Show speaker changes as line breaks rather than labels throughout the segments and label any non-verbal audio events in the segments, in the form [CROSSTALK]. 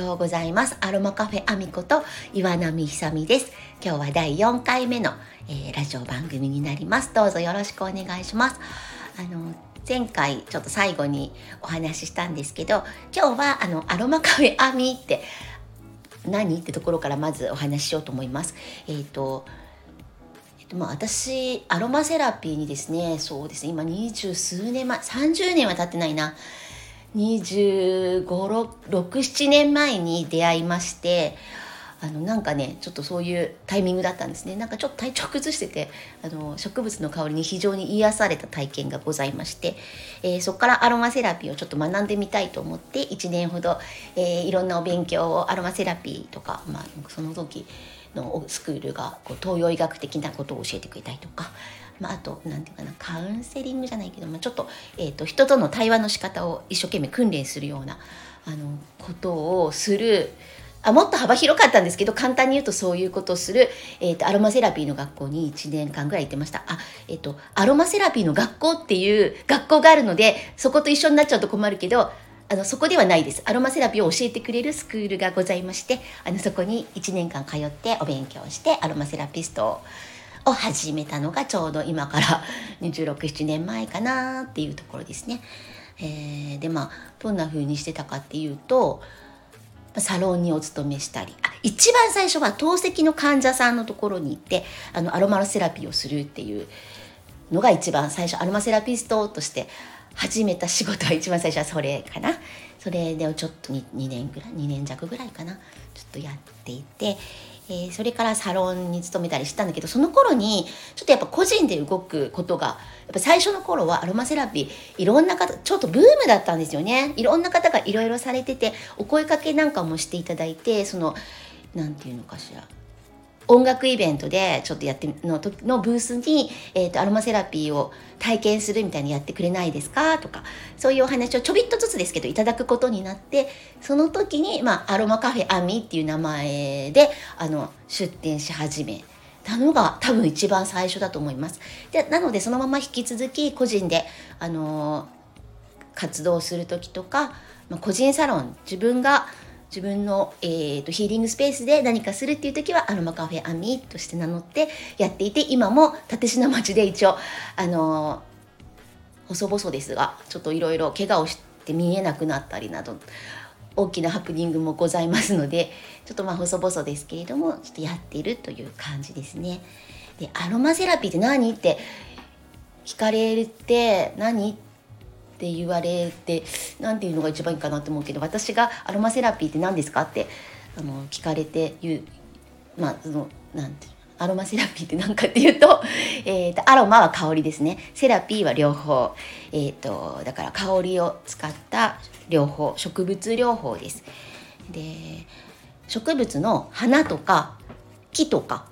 ようございます。アロマカフェアミコと岩波久美です。今日は第4回目の、えー、ラジオ番組になります。どうぞよろしくお願いします。あの前回ちょっと最後にお話ししたんですけど、今日はあのアロマカフェアミって何ってところからまずお話ししようと思います。えっ、ー、とまあ、私アロマセラピーにですねそうですね今二十数年前30年は経ってないな2567年前に出会いましてあのなんかねちょっとそういうタイミングだったんですね。なんかちょっと体調崩しててあの植物の香りに非常に癒された体験がございまして、えー、そこからアロマセラピーをちょっと学んでみたいと思って1年ほど、えー、いろんなお勉強をアロマセラピーとか、まあ、その時のスクールがこう東洋医学的なことを教えてくれたりとか、まあ、あと何て言うかなカウンセリングじゃないけど、まあ、ちょっと,、えーと、人との対話の仕方を一生懸命訓練するようなあのことをするあもっと幅広かったんですけど簡単に言うとそういうことをする、えーと、アロマセラピーの学校に1年間ぐらい行ってましたあ、えーとアロマセラピーの学校っていう学校があるのでそこと一緒になっちゃうと困るけどあのそこではないです。アロマセラピーを教えてくれるスクールがございまして、あのそこに1年間通ってお勉強してアロマセラピストをを始めたのがちょうど今から [LAUGHS] 26、7年前かなっていうところですね。えー、でまあどんな風にしてたかっていうとサロンにお勤めしたりあ一番最初は透析の患者さんのところに行ってあのアロマセラピーをするっていうのが一番最初。アロマセラピストとして始めた仕事は一番最初はそれかな。それでちょっと 2, 2年ぐらい2年弱ぐらいかな。ちょっとやっていて、えー、それからサロンに勤めたりしたんだけどその頃にちょっとやっぱ個人で動くことがやっぱ最初の頃はアロマセラピーいろんな方ちょっとブームだったんですよね。いろんな方がいろいろされててお声かけなんかもしていただいてその何て言うのかしら。音楽イベントでちょっとやってののブースに、えーと、アロマセラピーを体験するみたいにやってくれないですかとかそういうお話をちょびっとずつですけどいただくことになってその時に、まあ、アロマカフェアミっていう名前であの出店し始めたのが多分一番最初だと思います。でなのでそのまま引き続き個人であの活動する時とか、まあ、個人サロン自分が自分の、えーと、ヒーリングスペースで何かするっていう時はアロマカフェアミとして名乗ってやっていて今も立科町で一応あの細々ですがちょっといろいろ怪我をして見えなくなったりなど大きなハプニングもございますのでちょっとまあ細々ですけれどもちょっとやっているという感じですね。でアロマセラピーって何？って聞かれて何？ってって言われて何て言うのが一番いいかなと思うけど私がアロマセラピーって何ですかってあの聞かれて言うまあそのなんてアロマセラピーって何かっていうと, [LAUGHS] えーと、アロマは香りですね。セラピーは療法、えーと、だから香りを使った療法植物療法です。で植物の花とか木とか、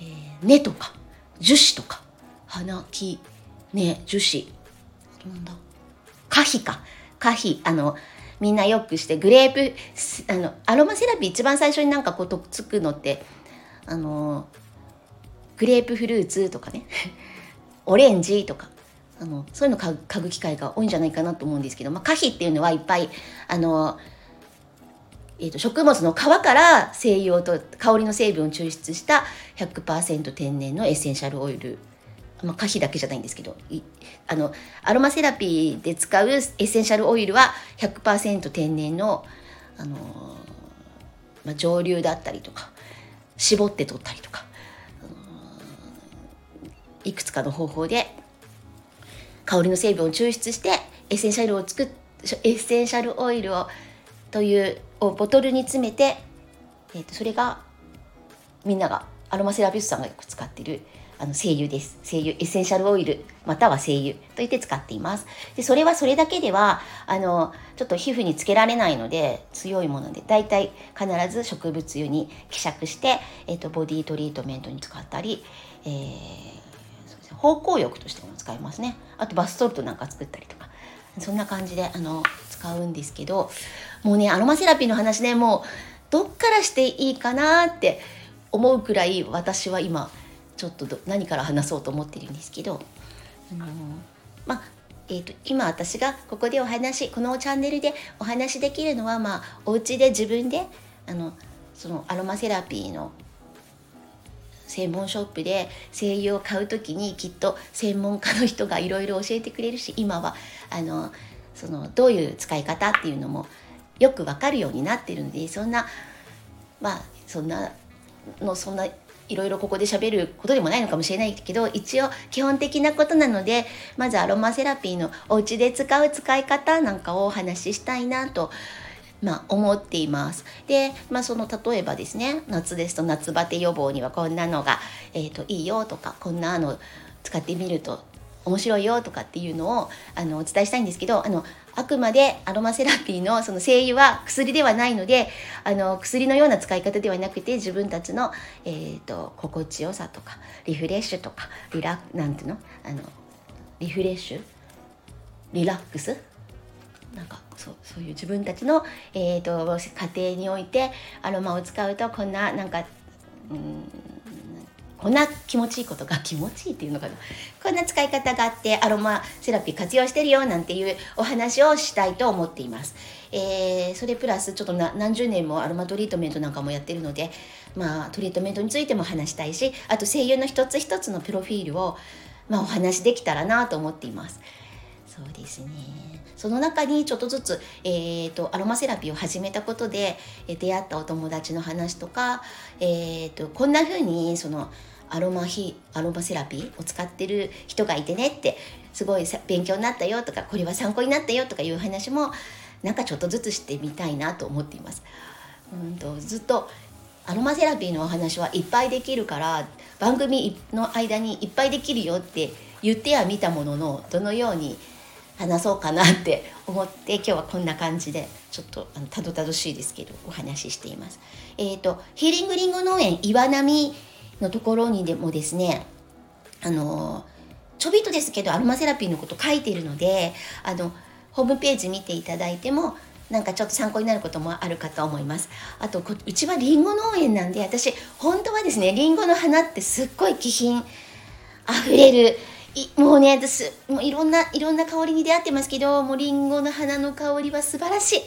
えー、根とか樹脂とか。花木根樹脂。なんだ？可否か。可否。あの、みんなよくして、グレープ、あの、アロマセラピー一番最初になんかこうとっつくのって、あの、グレープフルーツとかね、[LAUGHS] オレンジとか、あの、そういうの嗅嗅ぐ機会が多いんじゃないかなと思うんですけど、まあ、可否っていうのはいっぱい、あの、えーと、食物の皮から精油と香りの成分を抽出した100%天然のエッセンシャルオイルまあ、可否だけじゃないんですけどあのアロマセラピーで使うエッセンシャルオイルは100%天然の、あのまあ、蒸留だったりとか絞って取ったりとか、いくつかの方法で香りの成分を抽出してエッセンシャルを作っエッセンシャルオイルをというをボトルに詰めて、えー、とそれがみんながアロマセラピストさんがよく使ってるあの精油です。精油、エッセンシャルオイル、または精油と言って使っています。で、それはそれだけでは、あの、ちょっと皮膚につけられないので、強いもので、大体必ず植物油に希釈して、えっ、と、ボディトリートメントに使ったり、えー、そうですね、芳香浴としても使いますね。あと、バスソルトなんか作ったりとか。そんな感じで、あの、使うんですけど、もうね、アロマセラピーの話ね、もう、どっからしていいかなって思うくらい、私は今、ちょっと何から話そうと思ってるんですけど、あのまあえーと、今私がここでお話このチャンネルでお話できるのはまあお家で自分であのそのアロマセラピーの専門ショップで精油を買う時にきっと専門家の人がいろいろ教えてくれるし今はあのそのどういう使い方っていうのもよく分かるようになってるんでそんなまあそんなのそんないろいろここで喋ることでもないのかもしれないけど一応基本的なことなのでまずアロマセラピーのお家で使う使い方なんかをお話ししたいなとまあ、思っています。で、まあ、その例えばですね夏ですと夏バテ予防にはこんなのが、えーと、いいよとかこんなの使ってみると面白いよとかっていうのをあのお伝えしたいんですけどあのあくまでアロマセラピーのその精油は薬ではないのであの薬のような使い方ではなくて自分たちの、えーと、心地よさとかリフレッシュとかリラなんていうの？あのリフレッシュ？リラックス？なんかそうそういう自分たちの、えーと、家庭においてアロマを使うとこんななんかうんこんな気持ちいいことが気持ちいいっていうのかなこんな使い方があってアロマセラピー活用してるよなんていうお話をしたいと思っています。えー、それプラスちょっと何十年もアロマトリートメントなんかもやってるのでまあトリートメントについても話したいしあと声優の一つ一つのプロフィールを、まあ、お話できたらなと思っています。そうですねその中にちょっとずつ、えーと、アロマセラピーを始めたことで、え出会ったお友達の話とか、えーと、こんな風にそのアロマヒアロマセラピーを使ってる人がいてねってすごい勉強になったよとかこれは参考になったよとかいう話もなんかちょっとずつしてみたいなと思っています。うんとずっとアロマセラピーのお話はいっぱいできるから番組の間にいっぱいできるよって言ってはみたもののどのように話そうかなって思って今日はこんな感じでちょっとあのたどたどしいですけどお話ししています。えっ、ー、とヒーリングリンゴ農園岩波のところにでもですねあのちょびっとですけどアロマセラピーのこと書いているのであのホームページ見ていただいてもなんかちょっと参考になることもあるかと思います。あとうちはりんご農園なんで私本当はですねりんごの花ってすっごい気品あふれるもうね私もういろんないろんな香りに出会ってますけどもうりんごの花の香りは素晴らしい。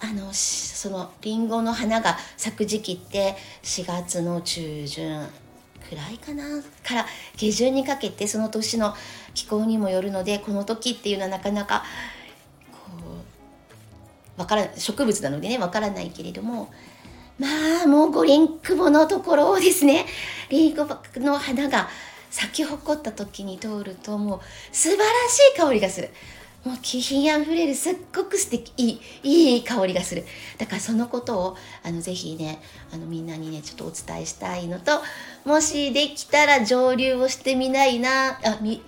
あのそのりんごの花が咲く時期って4月の中旬くらいかなから下旬にかけてその年の気候にもよるのでこの時っていうのはなかなかこうわから植物なのでねわからないけれどもまあもう五輪雲のところをですねりんごの花が咲き誇った時に通るともう素晴らしい香りがする。もう気品あふれるすっごく素敵いいいい香りがする。だからそのことをあのぜひねあのみんなにねちょっとお伝えしたいのともしできたら蒸留をしてみないなあみ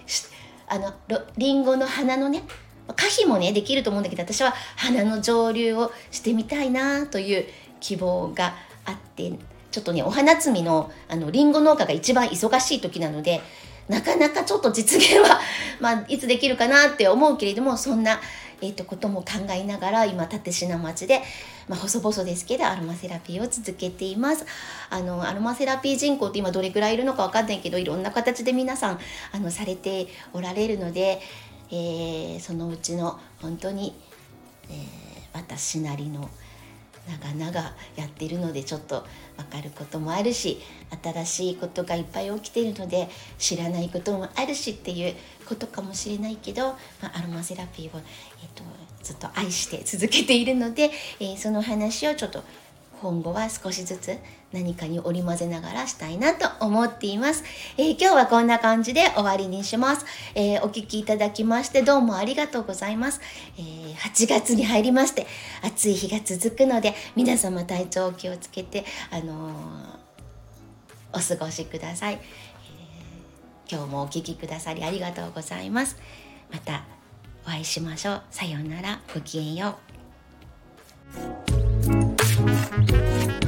あのりんごの花のね可否もねできると思うんだけど私は花の蒸留をしてみたいなという希望があってちょっとねお花摘みのあのリンゴ農家が一番忙しい時なのでなかなかちょっと実現は、[LAUGHS] まあ、いつできるかなって思うけれどもそんな、えーと、ことも考えながら今立科町で、まあ、細々ですけどアロマセラピーを続けています。あのアロマセラピー人口って今どれくらいいるのか分かんないけどいろんな形で皆さんあのされておられるので、えー、そのうちの本当に、えー、私なりの長々やってるのでちょっと分かることもあるし新しいことがいっぱい起きてるので知らないこともあるしっていうことかもしれないけど、まあ、アロマセラピーを、えーと、ずっと愛して続けているので、えー、その話をちょっと今後は少しずつ何かに織り交ぜながらしたいなと思っています。えー、今日はこんな感じで終わりにします。えー、お聴きいただきましてどうもありがとうございます。えー、8月に入りまして暑い日が続くので皆様体調を気をつけて、あのお過ごしください、え今日もお聴きくださりありがとうございます。またお会いしましょう。さようなら。ごきげんよう。Thank you.